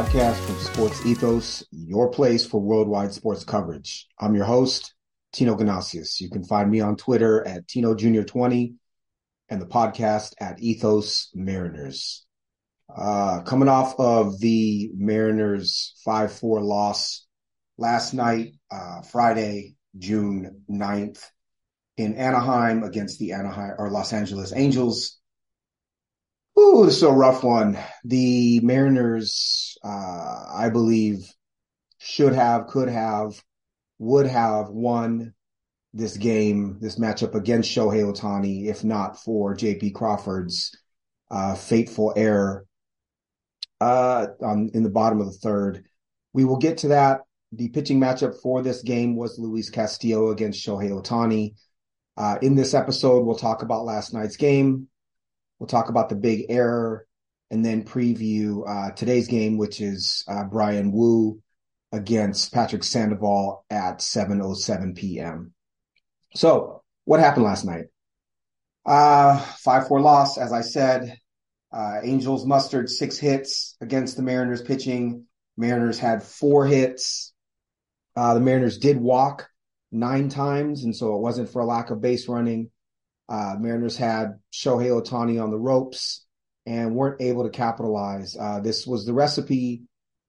podcast from Sports Ethos, your place for worldwide sports coverage. I'm your host, Tino Ganasius. You can find me on Twitter at Tino Junior 20 and the podcast at Ethos Mariners. Uh, coming off of the Mariners 5 4 loss last night, uh, Friday, June 9th, in Anaheim against the Anaheim or Los Angeles Angels. Ooh, this is a rough one. The Mariners, uh, I believe, should have, could have, would have won this game, this matchup against Shohei Ohtani, if not for JP Crawford's uh, fateful error uh, on, in the bottom of the third. We will get to that. The pitching matchup for this game was Luis Castillo against Shohei Ohtani. Uh, in this episode, we'll talk about last night's game. We'll talk about the big error and then preview uh, today's game, which is uh, Bryan Woo against Patrick Sandoval at 7.07 p.m. So what happened last night? Uh, 5-4 loss, as I said. Uh, Angels mustered six hits against the Mariners pitching. Mariners had four hits. Uh, the Mariners did walk nine times, and so it wasn't for a lack of base running. Uh, Mariners had Shohei Ohtani on the ropes and weren't able to capitalize. Uh, this was the recipe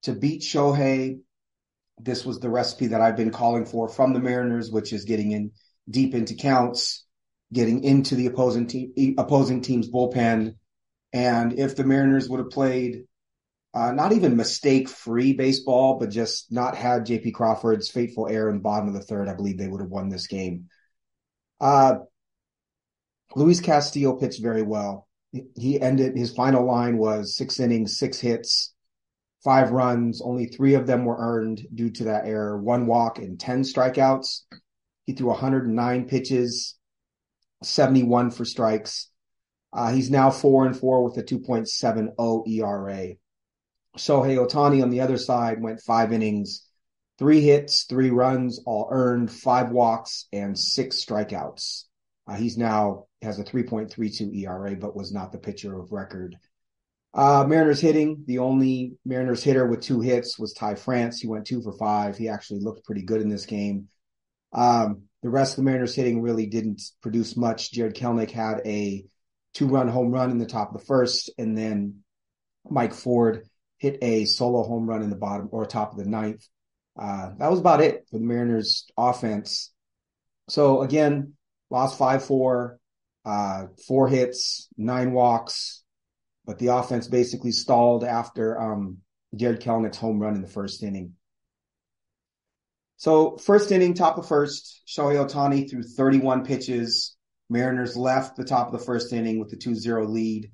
to beat Shohei. This was the recipe that I've been calling for from the Mariners, which is getting in deep into counts, getting into the opposing team, opposing team's bullpen. And if the Mariners would have played uh, not even mistake free baseball, but just not had JP Crawford's fateful error in the bottom of the third, I believe they would have won this game. Uh, Luis Castillo pitched very well. He ended his final line was six innings, six hits, five runs. Only three of them were earned due to that error. One walk and 10 strikeouts. He threw 109 pitches, 71 for strikes. Uh, he's now four and four with a 2.70 ERA. Shohei Ohtani on the other side went five innings, three hits, three runs, all earned, five walks, and six strikeouts. Uh, he's now has a 3.32 ERA, but was not the pitcher of record. Uh, Mariners hitting, the only Mariners hitter with two hits was Ty France. He went two for five. He actually looked pretty good in this game. Um, the rest of the Mariners hitting really didn't produce much. Jarred Kelenic had a two run home run in the top of the first, and then Mike Ford hit a solo home run in the bottom or top of the ninth. Uh, that was about it for the Mariners offense. So again, lost 5 4, uh, four hits, nine walks, but the offense basically stalled after um, Jarred Kelenic's home run in the first inning. So, first inning, top of first, Shohei Ohtani threw 31 pitches. Mariners left the top of the first inning with the 2 0 lead.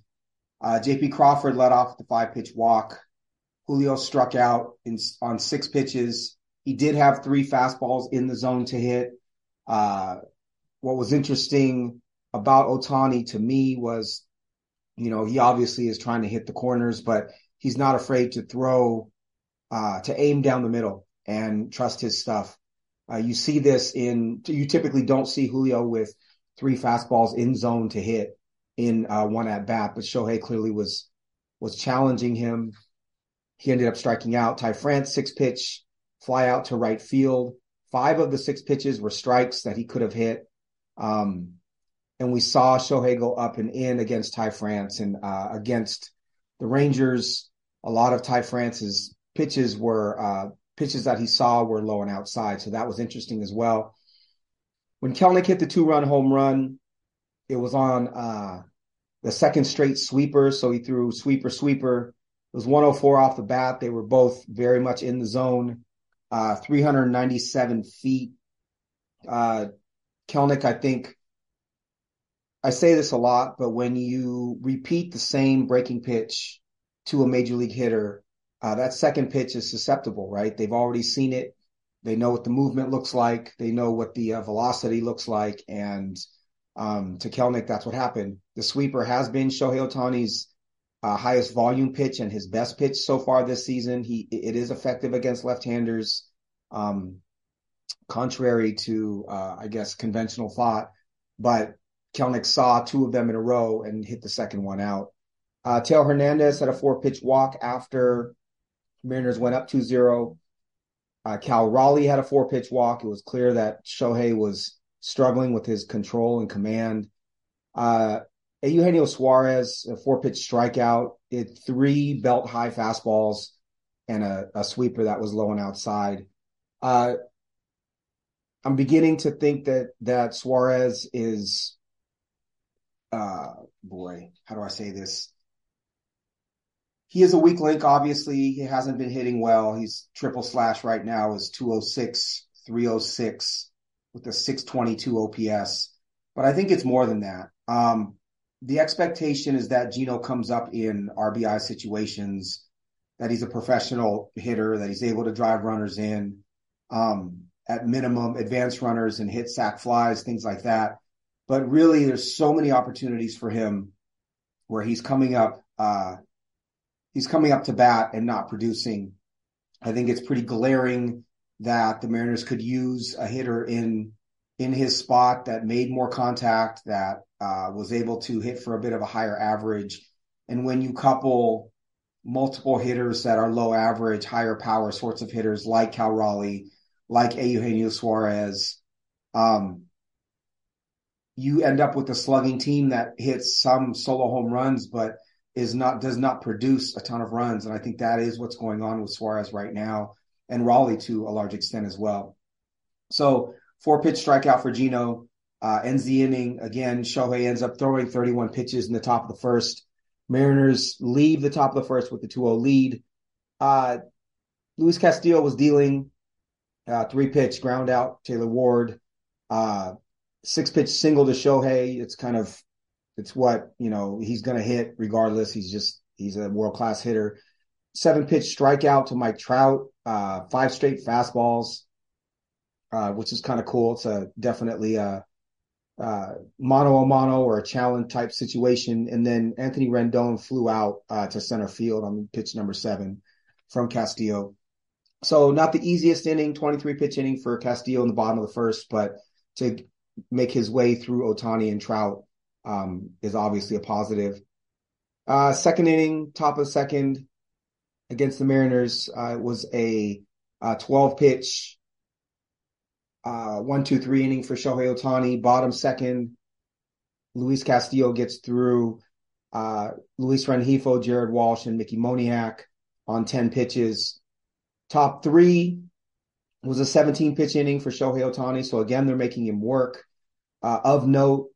Uh, JP Crawford led off the five pitch walk. Julio struck out in, on six pitches. He did have three fastballs in the zone to hit. Uh, what was interesting about Ohtani to me was, you know, he obviously is trying to hit the corners, but he's not afraid to throw, uh, to aim down the middle and trust his stuff. Uh, you see this in, you typically don't see Julio with three fastballs in zone to hit in uh, one at bat, but Shohei clearly was was challenging him. He ended up striking out. Ty France, six pitch, fly out to right field. Five of the six pitches were strikes that he could have hit. Um, and we saw Shohei go up and in against Ty France and uh, against the Rangers. A lot of Ty France's pitches were uh, pitches that he saw were low and outside, so that was interesting as well. When Kelenic hit the two-run home run, it was on uh, the second straight sweeper, so he threw sweeper sweeper it was 104 off the bat. They were both very much in the zone. Uh, 397 feet. Kelenic, I think, I say this a lot, but when you repeat the same breaking pitch to a major league hitter, uh, that second pitch is susceptible, right? They've already seen it. They know what the movement looks like. They know what the uh, velocity looks like. And um, to Kelenic, that's what happened. The sweeper has been Shohei Ohtani's uh, highest volume pitch and his best pitch so far this season. He it is effective against left-handers, um, contrary to uh, I guess conventional thought. But Kelenic saw two of them in a row and hit the second one out. Uh, Hernandez had a four-pitch walk after Mariners went up 2 0. Uh, Cal Raleigh had a four pitch walk. It was clear that Shohei was struggling with his control and command. Uh, Eugenio Suarez, a four pitch strikeout, it three belt high fastballs and a, a, sweeper that was low and outside. Uh, I'm beginning to think that that Suarez is, uh, boy, how do I say this? He is a weak link. Obviously, he hasn't been hitting well. He's triple slash right now is 206, 306 with a 622 OPS. But I think it's more than that. Um, the expectation is that Geno comes up in RBI situations, that he's a professional hitter, that he's able to drive runners in, um, at minimum, advance runners and hit sac flies, things like that. But really, there's so many opportunities for him where he's coming up, uh, he's coming up to bat and not producing. I think it's pretty glaring that the Mariners could use a hitter in in his spot that made more contact, that uh, was able to hit for a bit of a higher average. And when you couple multiple hitters that are low average, higher power sorts of hitters like Cal Raleigh, like Eugenio Suarez, um, you end up with a slugging team that hits some solo home runs, but is not does not produce a ton of runs. And I think that is what's going on with Suarez right now, and Raleigh to a large extent as well. So four pitch strikeout for Geno. Uh, ends the inning again. Shohei ends up throwing 31 pitches in the top of the first. Mariners leave the top of the first with the 2-0 lead. Uh, Luis Castillo was dealing uh, three pitch ground out Taylor Ward, uh, six pitch single to Shohei. It's kind of it's what you know he's going to hit regardless. He's just he's a world class hitter. Seven pitch strikeout to Mike Trout. Uh, five straight fastballs, uh, which is kind of cool. It's a definitely a uh, mono a mono or a challenge type situation. And then Anthony Rendon flew out uh, to center field on pitch number seven from Castillo. So not the easiest inning, 23 pitch inning for Castillo in the bottom of the first, but to make his way through Ohtani and Trout um, is obviously a positive. Uh, second inning, top of second against the Mariners uh, was a, a 12 pitch uh, one, two, three inning for Shohei Ohtani. Bottom second, Luis Castillo gets through. Uh, Luis Rengifo, Jared Walsh, and Mickey Moniak on 10 pitches. Top three was a 17 pitch inning for Shohei Ohtani. So again, they're making him work. Uh, of note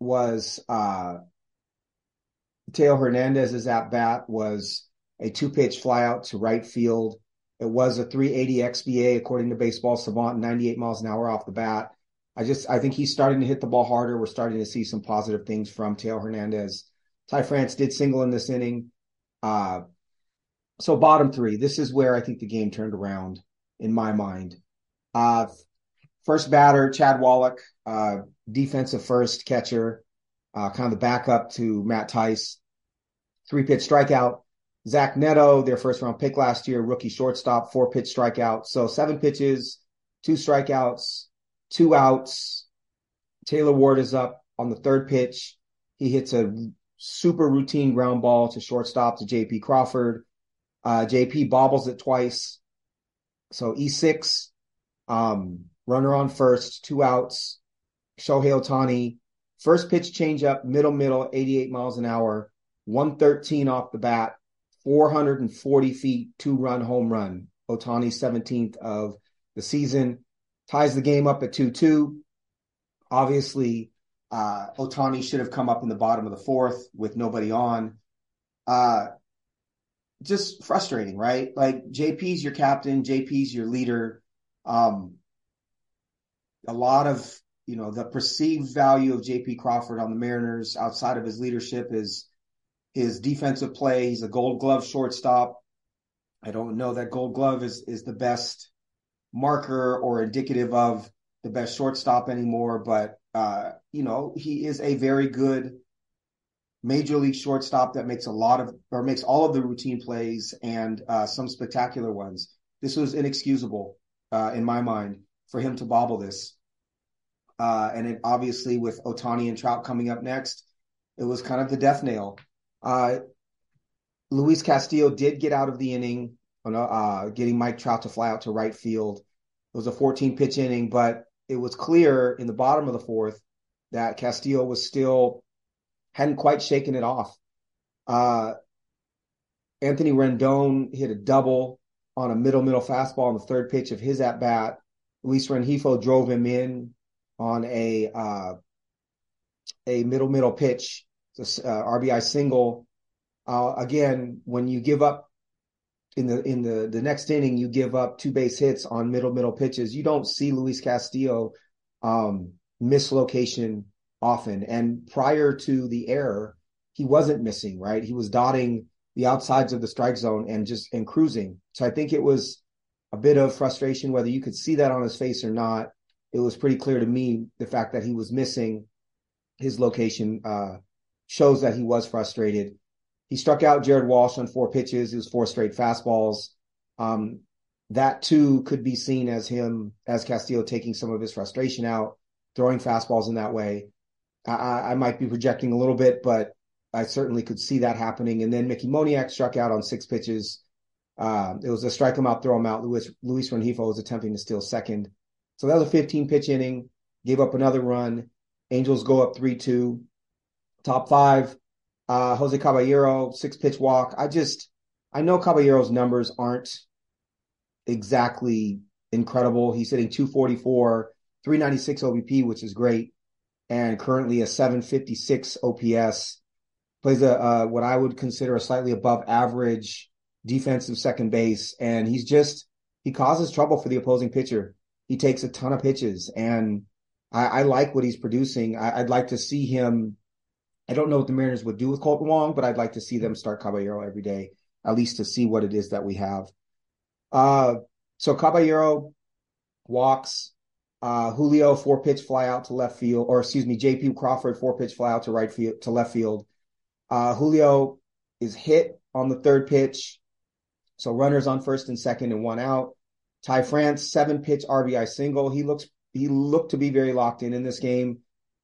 was uh, Teo Hernandez's at bat was a two pitch flyout to right field it was a 380 XBA according to Baseball Savant, 98 miles an hour off the bat. I just I think he's starting to hit the ball harder. We're starting to see some positive things from Teo Hernandez. Ty France did single in this inning. Uh, so bottom three, this is where I think the game turned around in my mind. Uh, first batter, Chad Wallach, uh, defensive first catcher, uh, kind of the backup to Matt Thaiss. Three pitch strikeout. Zach Neto, their first round pick last year, rookie shortstop, four pitch strikeout. So seven pitches, two strikeouts, two outs. Taylor Ward is up on the third pitch. He hits a super routine ground ball to shortstop to JP Crawford. Uh, JP bobbles it twice. So E6, um, runner on first, two outs. Shohei Ohtani, first pitch changeup, middle, middle, 88 miles an hour, 113 off the bat 440 feet, two run home run. Ohtani, 17th of the season ties the game up at 2 2. Obviously, uh, Ohtani should have come up in the bottom of the fourth with nobody on. Uh, just frustrating, right? Like JP's your captain, JP's your leader. Um, a lot of you know the perceived value of JP Crawford on the Mariners outside of his leadership is his defensive play. He's a gold glove shortstop. I don't know that gold glove is, is the best marker or indicative of the best shortstop anymore, but, uh, you know, he is a very good major league shortstop that makes a lot of, or makes all of the routine plays and uh, some spectacular ones. This was inexcusable uh, in my mind for him to bobble this. Uh, and it obviously with Ohtani and Trout coming up next, it was kind of the death nail uh, Luis Castillo did get out of the inning, uh, getting Mike Trout to fly out to right field. It was a 14 pitch inning, but it was clear in the bottom of the fourth that Castillo was still hadn't quite shaken it off. Uh, Anthony Rendon hit a double on a middle middle fastball on the third pitch of his at bat. Luis Rengifo drove him in on a uh, a middle middle pitch, uh, RBI single. Uh, again, when you give up in the in the the next inning, you give up two base hits on middle middle pitches. You don't see Luis Castillo um, miss location often. And prior to the error, he wasn't missing. Right, he was dotting the outsides of the strike zone and just and cruising. So I think it was a bit of frustration, whether you could see that on his face or not. It was pretty clear to me the fact that he was missing his location uh, shows that he was frustrated. He struck out Jared Walsh on four pitches. It was four straight fastballs. Um, that too could be seen as him, as Castillo taking some of his frustration out, throwing fastballs in that way. I, I might be projecting a little bit, but I certainly could see that happening. And then Mickey Moniak struck out on six pitches. Uh, it was a strike him out, throw him out. Luis, Luis Rengifo was attempting to steal second. So that was a 15 pitch inning, gave up another run. Angels go up 3 2. Top five, uh, Jose Caballero, six pitch walk. I just, I know Caballero's numbers aren't exactly incredible. He's hitting 244, 396 OBP, which is great, and currently a 756 OPS. Plays a uh, what I would consider a slightly above average defensive second base, and he's just he causes trouble for the opposing pitcher. He takes a ton of pitches, and I, I like what he's producing. I, would like to see him. I don't know what the Mariners would do with Kolten Wong, but I'd like to see them start Caballero every day, at least to see what it is that we have. Uh, so Caballero walks. Uh, Julio four pitch fly out to left field, or excuse me, J.P. Crawford four pitch fly out to right field to left field. Uh, Julio is hit on the third pitch, so runners on first and second and one out. Ty France seven pitch RBI single. He looks he looked to be very locked in in this game.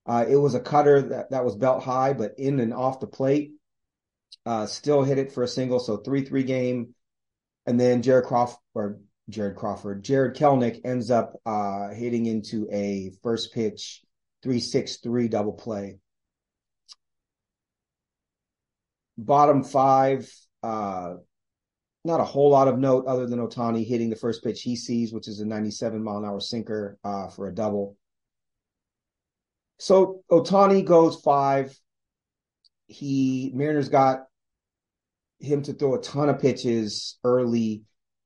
Uh, it was a cutter that, that was belt high, but in and off the plate. Uh, still hit it for a single, so three three game. And then Jared Crawford or Jared Crawford, Jarred Kelenic ends up uh, hitting into a first pitch three six three double play. Bottom five, uh, not a whole lot of note other than Ohtani hitting the first pitch he sees, which is a 97 mile an hour sinker uh, for a double. So Ohtani goes five. He Mariners got him to throw a ton of pitches early.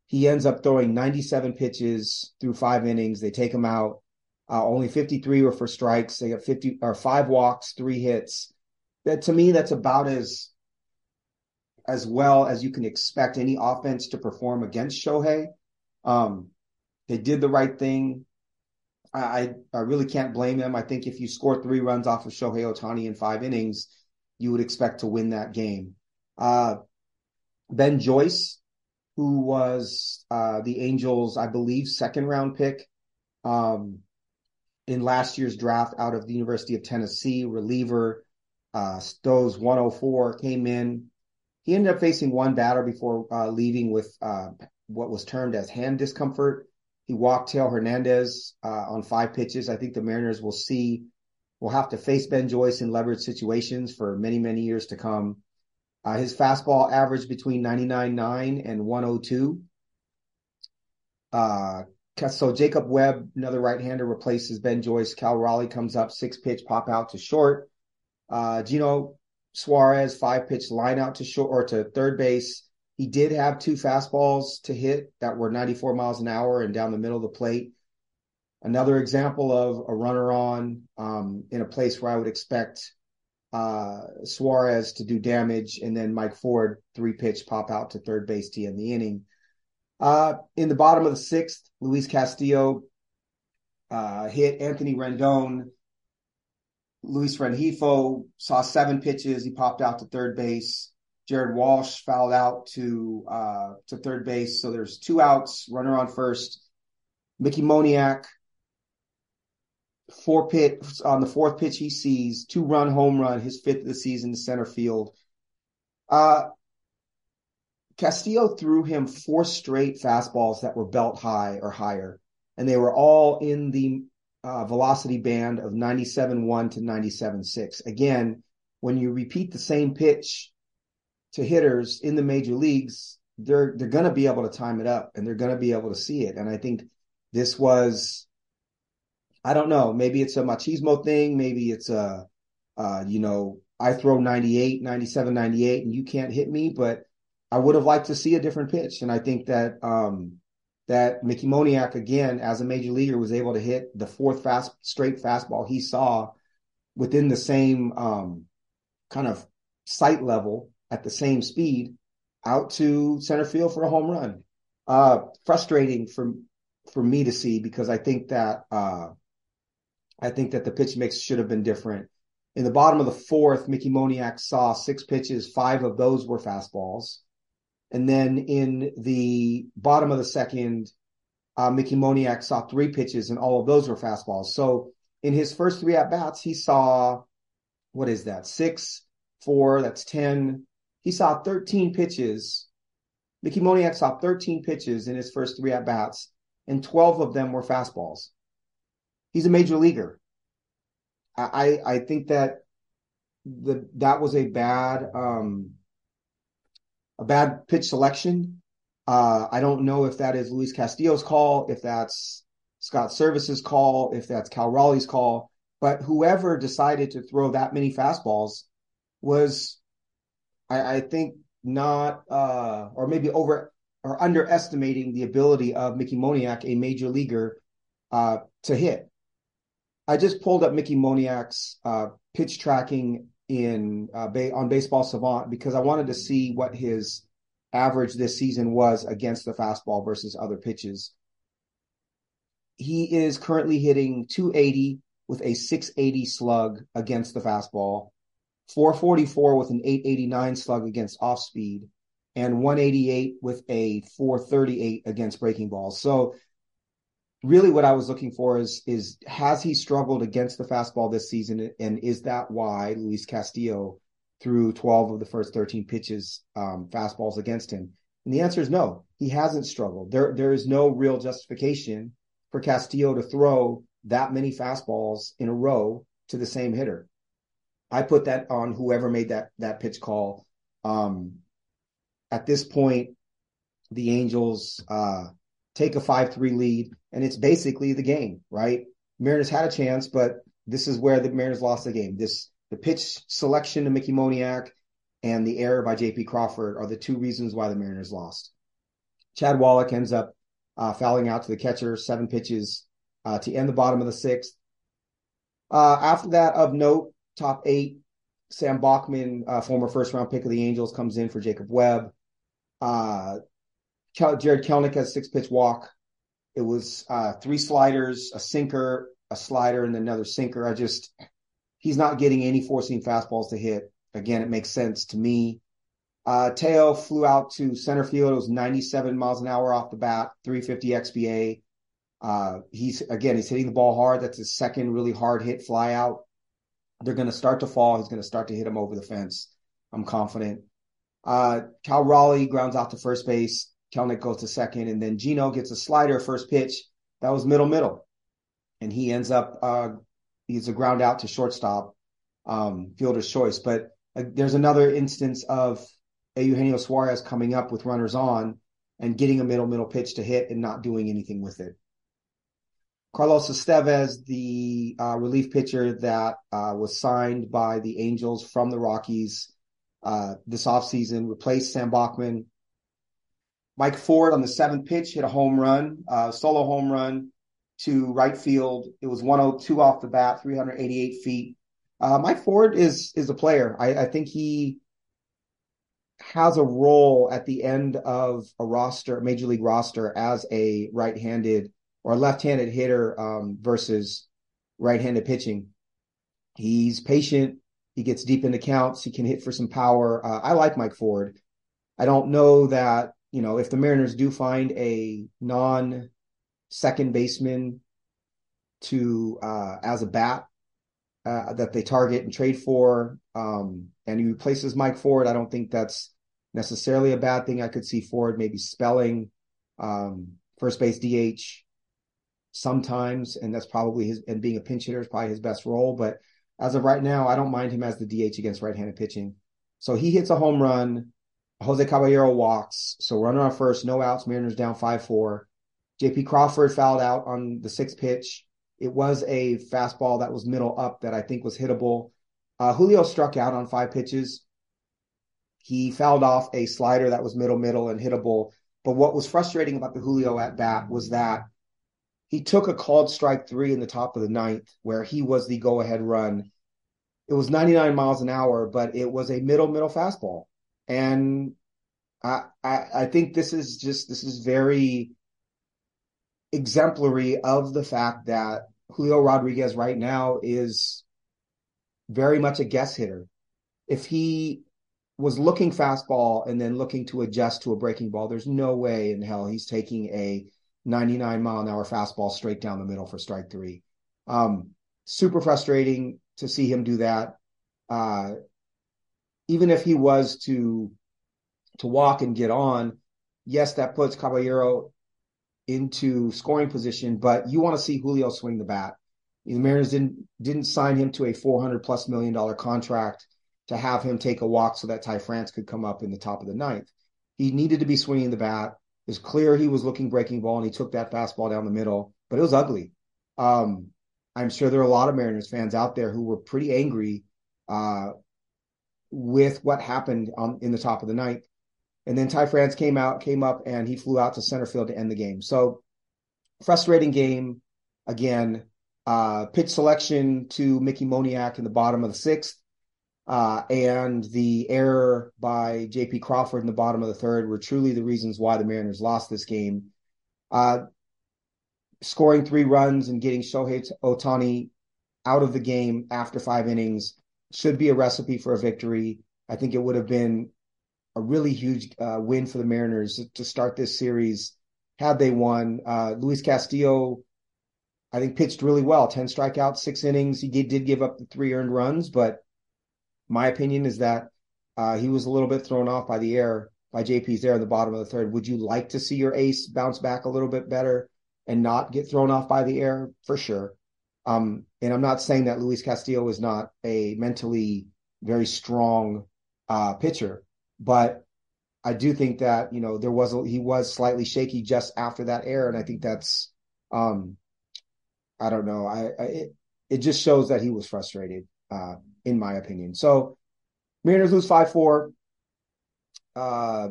He ends up throwing 97 pitches through five innings. They take him out. Uh, only 53 were for strikes. They got 50 or five walks, three hits. That to me, that's about as as well as you can expect any offense to perform against Shohei. Um, they did the right thing. I, I really can't blame them. I think if you score three runs off of Shohei Ohtani in five innings, you would expect to win that game. Uh, Ben Joyce, who was uh, the Angels, I believe, second round pick um, in last year's draft out of the University of Tennessee, reliever, uh, Stowe's 104, came in. He ended up facing one batter before uh, leaving with uh, what was termed as hand discomfort. He walked Teo Hernandez uh, on five pitches. I think the Mariners will see, will have to face Ben Joyce in leverage situations for many, many years to come. Uh, his fastball averaged between 99.9 and 102. Uh, so Jacob Webb, another right-hander, replaces Ben Joyce. Cal Raleigh comes up, six pitch pop out to short. Uh, Geno Suarez, five pitch line out to short or to third base. He did have two fastballs to hit that were 94 miles an hour and down the middle of the plate. Another example of a runner on um, in a place where I would expect uh, Suarez to do damage, and then Mike Ford three pitch pop out to third base to end the inning. Uh, in the bottom of the sixth, Luis Castillo uh, hit Anthony Rendon. Luis Rengifo saw seven pitches. He popped out to third base. Jared Walsh fouled out to uh, to third base. So there's two outs, runner on first. Mickey Moniak four pit on the fourth pitch he sees, two run home run, his fifth of the season to center field. Uh, Castillo threw him four straight fastballs that were belt high or higher, and they were all in the uh, velocity band of 97.1 to 97.6. Again, when you repeat the same pitch to hitters in the major leagues, they're they're going to be able to time it up and they're going to be able to see it. And I think this was, I don't know, maybe it's a machismo thing, maybe it's a, uh, you know, I throw 98, 97, 98, and you can't hit me, but I would have liked to see a different pitch. And I think that um, that Mickey Moniak, again, as a major leaguer, was able to hit the fourth fast straight fastball he saw within the same um, kind of sight level at the same speed out to center field for a home run. Uh, frustrating for for me to see because I think that uh, I think that the pitch mix should have been different. In the bottom of the fourth, Mickey Moniak saw six pitches. Five of those were fastballs. And then in the bottom of the second, uh, Mickey Moniak saw three pitches, and all of those were fastballs. So in his first three at bats, he saw what is that? Six, four, that's 10. He saw 13 pitches. Mickey Moniak saw 13 pitches in his first three at bats, and 12 of them were fastballs. He's a major leaguer. I, I think that the that was a bad um, a bad pitch selection. Uh, I don't know if that is Luis Castillo's call, if that's Scott Servais's call, if that's Cal Raleigh's call, but whoever decided to throw that many fastballs was, I, I think, not uh, or maybe over or underestimating the ability of Mickey Moniak, a major leaguer, uh, to hit. I just pulled up Mickey Moniak's uh, pitch tracking in uh, on Baseball Savant because I wanted to see what his average this season was against the fastball versus other pitches. He is currently hitting 280 with a 680 slug against the fastball, 444 with an 889 slug against off speed, and 188 with a 438 against breaking balls. So really what I was looking for is is has he struggled against the fastball this season, and is that why Luis Castillo threw 12 of the first 13 pitches um, fastballs against him? And the answer is no. He hasn't struggled. There there is no real justification for Castillo to throw that many fastballs in a row to the same hitter. I put that on whoever made that that pitch call. Um, at this point, the Angels uh, take a 5 3 lead, and it's basically the game, right? Mariners had a chance, but this is where the Mariners lost the game. This the pitch selection to Mickey Moniak and the error by JP Crawford are the two reasons why the Mariners lost. Chad Wallach ends up uh, fouling out to the catcher, seven pitches uh, to end the bottom of the sixth. Uh, after that, of note, top eight, Sam Bachman, uh, former first round pick of the Angels, comes in for Jacob Webb. Jarred Kelenic has six pitch walk. It was uh, three sliders, a sinker, a slider, and another sinker. I just he's not getting any four seam fastballs to hit. Again, it makes sense to me. Uh, Teo flew out to center field. It was 97 miles an hour off the bat, 350 xBA. Uh, he's again, he's hitting the ball hard. That's his second really hard hit fly out. They're going to start to fall. He's going to start to hit him over the fence. I'm confident. Uh, Cal Raleigh grounds out to first base. Kelenic goes to second, and then Geno gets a slider first pitch. That was middle middle, and he ends up uh, he's a ground out to shortstop, um, fielder's choice. But uh, there's another instance of Eugenio Suarez coming up with runners on and getting a middle middle pitch to hit and not doing anything with it. Carlos Estevez, the uh, relief pitcher that uh, was signed by the Angels from the Rockies uh, this offseason, replaced Sam Bachman Mike Ford on the seventh pitch hit a home run, uh, solo home run to right field. It was 102 off the bat, 388 feet. Uh, Mike Ford is is a player. I, I, think he has a role at the end of a roster, major league roster, as a right-handed or left-handed hitter um, versus right-handed pitching. He's patient. He gets deep into counts. He can hit for some power. Uh, I like Mike Ford. I don't know that you know, if the Mariners do find a non second baseman to uh, as a bat uh, that they target and trade for, um, and he replaces Mike Ford, I don't think that's necessarily a bad thing. I could see Ford maybe spelling um, first base DH sometimes, and that's probably his and being a pinch hitter is probably his best role. But as of right now, I don't mind him as the DH against right-handed pitching. So he hits a home run. Jose Caballero walks. So runner on first, no outs. Mariners down five four. JP Crawford fouled out on the sixth pitch. It was a fastball that was middle up that I think was hittable. Uh, Julio struck out on five pitches. He fouled off a slider that was middle middle and hittable. But what was frustrating about the Julio at bat was that he took a called strike three in the top of the ninth, where he was the go ahead run. It was 99 miles an hour, but it was a middle middle fastball, and I, I I think this is just this is very exemplary of the fact that Julio Rodriguez right now is very much a guess hitter. If he was looking fastball and then looking to adjust to a breaking ball, there's no way in hell he's taking a 99 mile an hour fastball straight down the middle for strike three. Um, super frustrating to see him do that. Uh, even if he was to to walk and get on, yes, that puts Caballero into scoring position, but you want to see Julio swing the bat. The Mariners didn't didn't sign him to a 400 plus million dollar contract to have him take a walk so that Ty France could come up in the top of the ninth. He needed to be swinging the bat. It was clear he was looking breaking ball and he took that fastball down the middle, but it was ugly. Um, I'm sure there are a lot of Mariners fans out there who were pretty angry uh, with what happened on, in the top of the ninth. And then Ty France came out, came up, and he flew out to center field to end the game. So frustrating game. Again, uh, pitch selection to Mickey Moniak in the bottom of the sixth, uh, and the error by J.P. Crawford in the bottom of the third were truly the reasons why the Mariners lost this game. Uh, scoring three runs and getting Shohei Ohtani out of the game after five innings should be a recipe for a victory. I think it would have been a really huge uh, win for the Mariners to start this series had they won. Uh, Luis Castillo, I think, pitched really well 10 strikeouts, six innings. He did, give up the three earned runs, but my opinion is that uh, he was a little bit thrown off by the air, by JP's there in the bottom of the third. Would you like to see your ace bounce back a little bit better and not get thrown off by the air? For sure. Um, and I'm not saying that Luis Castillo is not a mentally very strong uh, pitcher. But I do think that you know there was a, he was slightly shaky just after that error, and I think that's um, I don't know. I, I it, it just shows that he was frustrated, uh, in my opinion. So Mariners lose five four. Uh,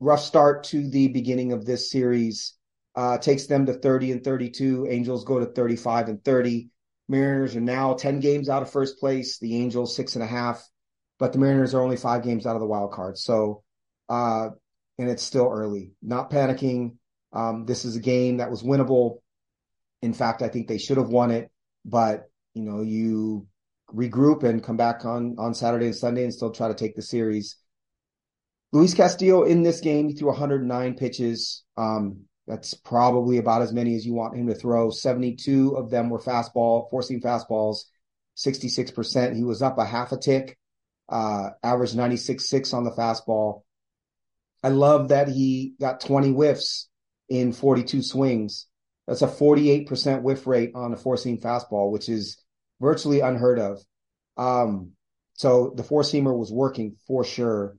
rough start to the beginning of this series. Uh, takes them to 30 and 32. Angels go to 35 and 30. Mariners are now 10 games out of first place. The Angels six and a half but the Mariners are only five games out of the wild card. So, uh, and it's still early. Not panicking. Um, this is a game that was winnable. In fact, I think they should have won it, but you know, you regroup and come back on on Saturday and Sunday and still try to take the series. Luis Castillo in this game, he threw 109 pitches. Um, that's probably about as many as you want him to throw. 72 of them were fastball, seam fastballs, 66%. He was up a half a tick uh, averaged 96.6 on the fastball. I love that he got 20 whiffs in 42 swings. That's a 48% whiff rate on a four seam fastball, which is virtually unheard of. Um, so the four seamer was working for sure.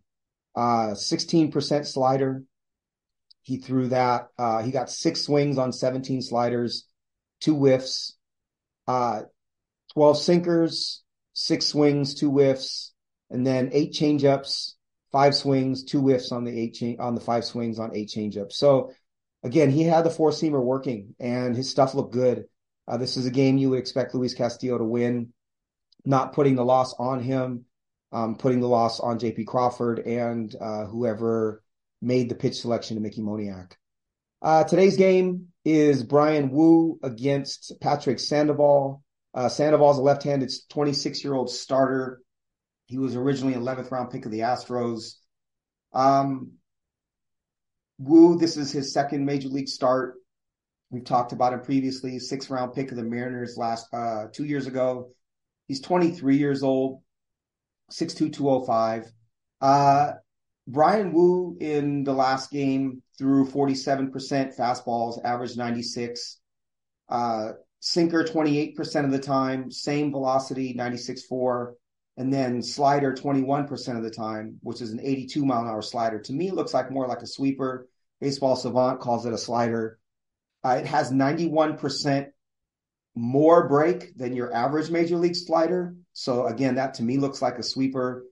Uh, 16% slider. He threw that. Uh, he got six swings on 17 sliders, two whiffs, uh, 12 sinkers, six swings, two whiffs, and then eight changeups, five swings, two whiffs on the eight cha- on the five swings on eight changeups. So again, he had the four seamer working, and his stuff looked good. Uh, this is a game you would expect Luis Castillo to win, not putting the loss on him, um, putting the loss on J.P. Crawford and uh, whoever made the pitch selection to Mickey Moniak. Uh, today's game is Bryan Woo against Patrick Sandoval. Uh, Sandoval's a left-handed 26-year-old starter he was originally 11th round pick of the Astros. Um, Woo, this is his second major league start. We've talked about him previously, sixth round pick of the Mariners last uh, two years ago. He's 23 years old, 6'2, 205. Uh, Bryan Woo in the last game threw 47% fastballs, average 96. Uh, sinker 28% of the time, same velocity, 96.4. And then slider 21% of the time, which is an 82 mile an hour slider. To me, looks like more like a sweeper. Baseball Savant calls it a slider. Uh, it has 91% more break than your average major league slider. So again, that to me looks like a sweeper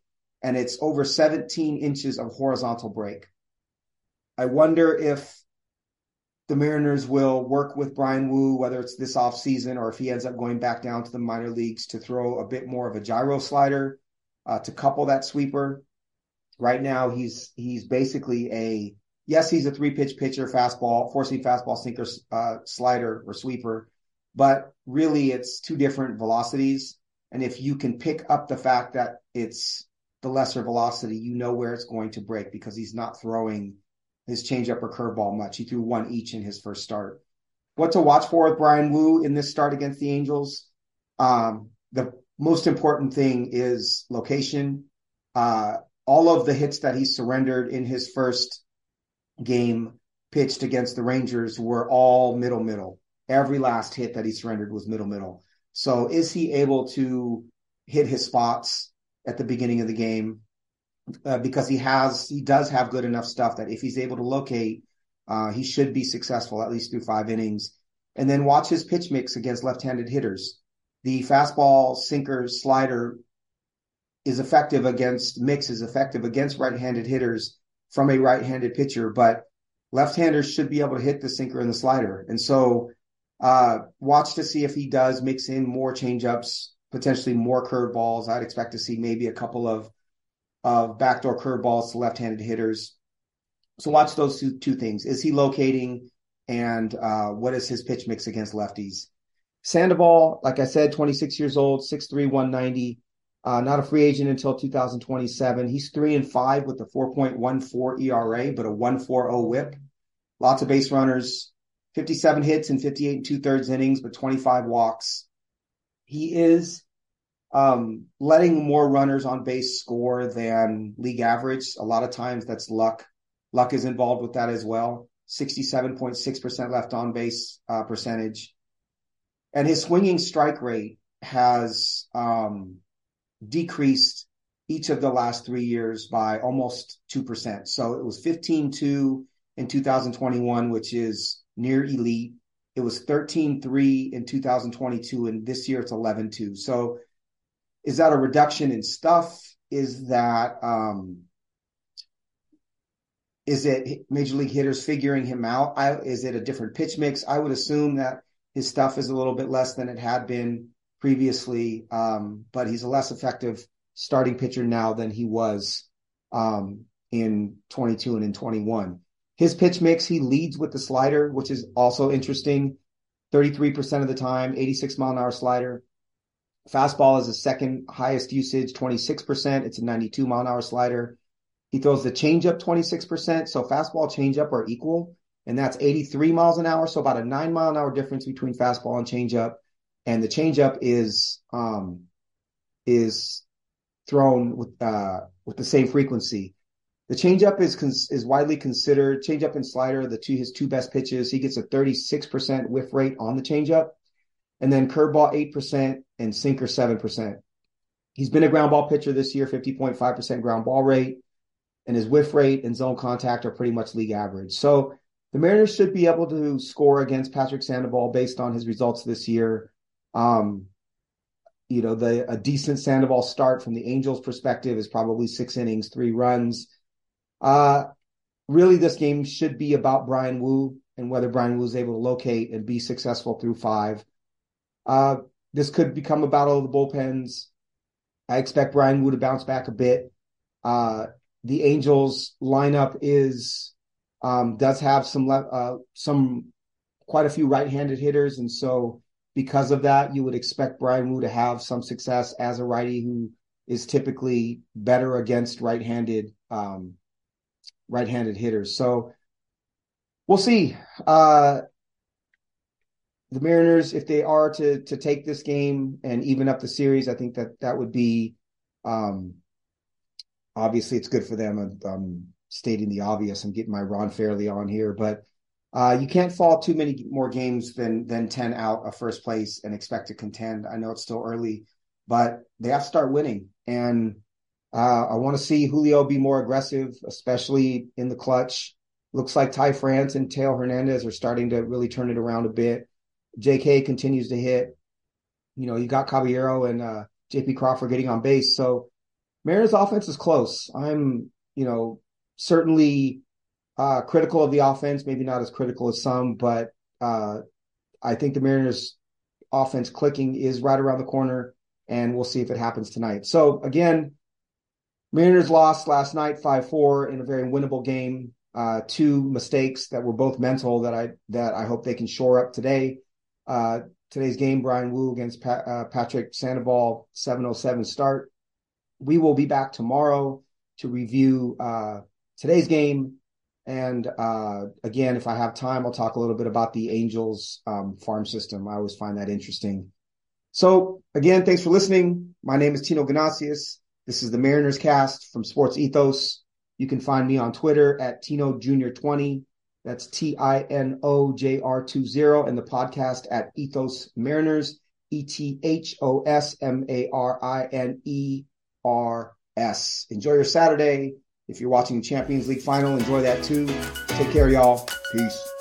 and it's over 17 inches of horizontal break. I wonder if the Mariners will work with Bryan Woo, whether it's this offseason or if he ends up going back down to the minor leagues to throw a bit more of a gyro slider uh, to couple that sweeper. Right now, he's he's basically a yes, he's a three pitch pitcher, fastball, forcing fastball, sinker, uh, slider, or sweeper, but really it's two different velocities. And if you can pick up the fact that it's the lesser velocity, you know where it's going to break because he's not throwing his changeup or curveball much. He threw one each in his first start. What to watch for with Bryan Woo in this start against the Angels? Um, the most important thing is location. Uh, all of the hits that he surrendered in his first game pitched against the Rangers were all middle middle. Every last hit that he surrendered was middle middle. So is he able to hit his spots at the beginning of the game? uh, because he has he does have good enough stuff that if he's able to locate, uh, he should be successful at least through five innings. And then watch his pitch mix against left-handed hitters. The fastball, sinker, slider is effective against mix is effective against right-handed hitters from a right-handed pitcher, but left-handers should be able to hit the sinker and the slider. And so uh, watch to see if he does mix in more changeups, potentially more curveballs. I'd expect to see maybe a couple of of backdoor curveballs to left-handed hitters. So watch those two, two things. Is he locating and uh, what is his pitch mix against lefties? Sandoval, like I said, 26 years old, 6'3", 190. Uh, not a free agent until 2027. He's three and five with a 4.14 ERA, but a 1.40 WHIP. Lots of base runners, 57 hits in 58 and two thirds innings, but 25 walks. He is um, letting more runners on base score than league average. A lot of times that's luck. Luck is involved with that as well. 67.6% left on base uh, percentage. And his swinging strike rate has um, decreased each of the last three years by almost 2%. So it was 15.2 in 2021, which is near elite. It was 13.3 in 2022, and this year it's 11.2. So is that a reduction in stuff? Is that um, is it major league hitters figuring him out? I, is it a different pitch mix? I would assume that his stuff is a little bit less than it had been previously, um, but he's a less effective starting pitcher now than he was um, in 22 and in 21. His pitch mix, he leads with the slider, which is also interesting. 33% of the time, 86 mile an hour slider. Fastball is the second highest usage, 26%. It's a 92 mile an hour slider. He throws the changeup 26%. So fastball, changeup are equal, and that's 83 miles an hour. So about a nine mile an hour difference between fastball and changeup. And the changeup is um, is thrown with uh, with the same frequency. The changeup is cons- is widely considered changeup and slider the two his two best pitches. He gets a 36% whiff rate on the changeup and then curveball 8% and sinker 7%. He's been a ground ball pitcher this year, 50.5% ground ball rate, and his whiff rate and zone contact are pretty much league average. So the Mariners should be able to score against Patrick Sandoval based on his results this year. Um, you know, the a decent Sandoval start from the Angels' perspective is probably six innings, three runs. Uh, really, this game should be about Bryan Woo and whether Bryan Woo is able to locate and be successful through five. Uh, this could become a battle of the bullpens. I expect Bryan Woo to bounce back a bit. Uh, the Angels lineup is um, does have some uh, some quite a few right-handed hitters, and so because of that, you would expect Bryan Woo to have some success as a righty who is typically better against right-handed um, right-handed hitters. So we'll see. Uh, the Mariners, if they are to to take this game and even up the series, I think that that would be um, obviously it's good for them. I'm, I'm stating the obvious. I'm getting my Ron Fairly on here, but uh, you can't fall too many more games than than ten out of first place and expect to contend. I know it's still early, but they have to start winning, and uh, I want to see Julio be more aggressive, especially in the clutch. Looks like Ty France and Teo Hernandez are starting to really turn it around a bit. J.K. continues to hit. You know, you got Caballero and uh, J.P. Crawford getting on base, so Mariners offense is close. I'm, you know, certainly uh, critical of the offense, maybe not as critical as some, but uh, I think the Mariners offense clicking is right around the corner, and we'll see if it happens tonight. So again, Mariners lost last night 5-4 in a very winnable game. Uh, two mistakes that were both mental that I that I hope they can shore up today. Uh, today's game, Bryan Woo against pa- uh, Patrick Sandoval, 707 start. We will be back tomorrow to review uh, today's game and uh, again, if I have time, I'll talk a little bit about the Angels um, farm system. I always find that interesting. So again, thanks for listening. My name is Tino Ganasius. This is the Mariners cast from Sports Ethos. You can find me on Twitter at Tino Junior 20. That's T I N O J R 20 and the podcast at Ethos Mariners, E T H O S M A R I N E R S. Enjoy your Saturday. If you're watching the Champions League final, enjoy that too. Take care, y'all. Peace.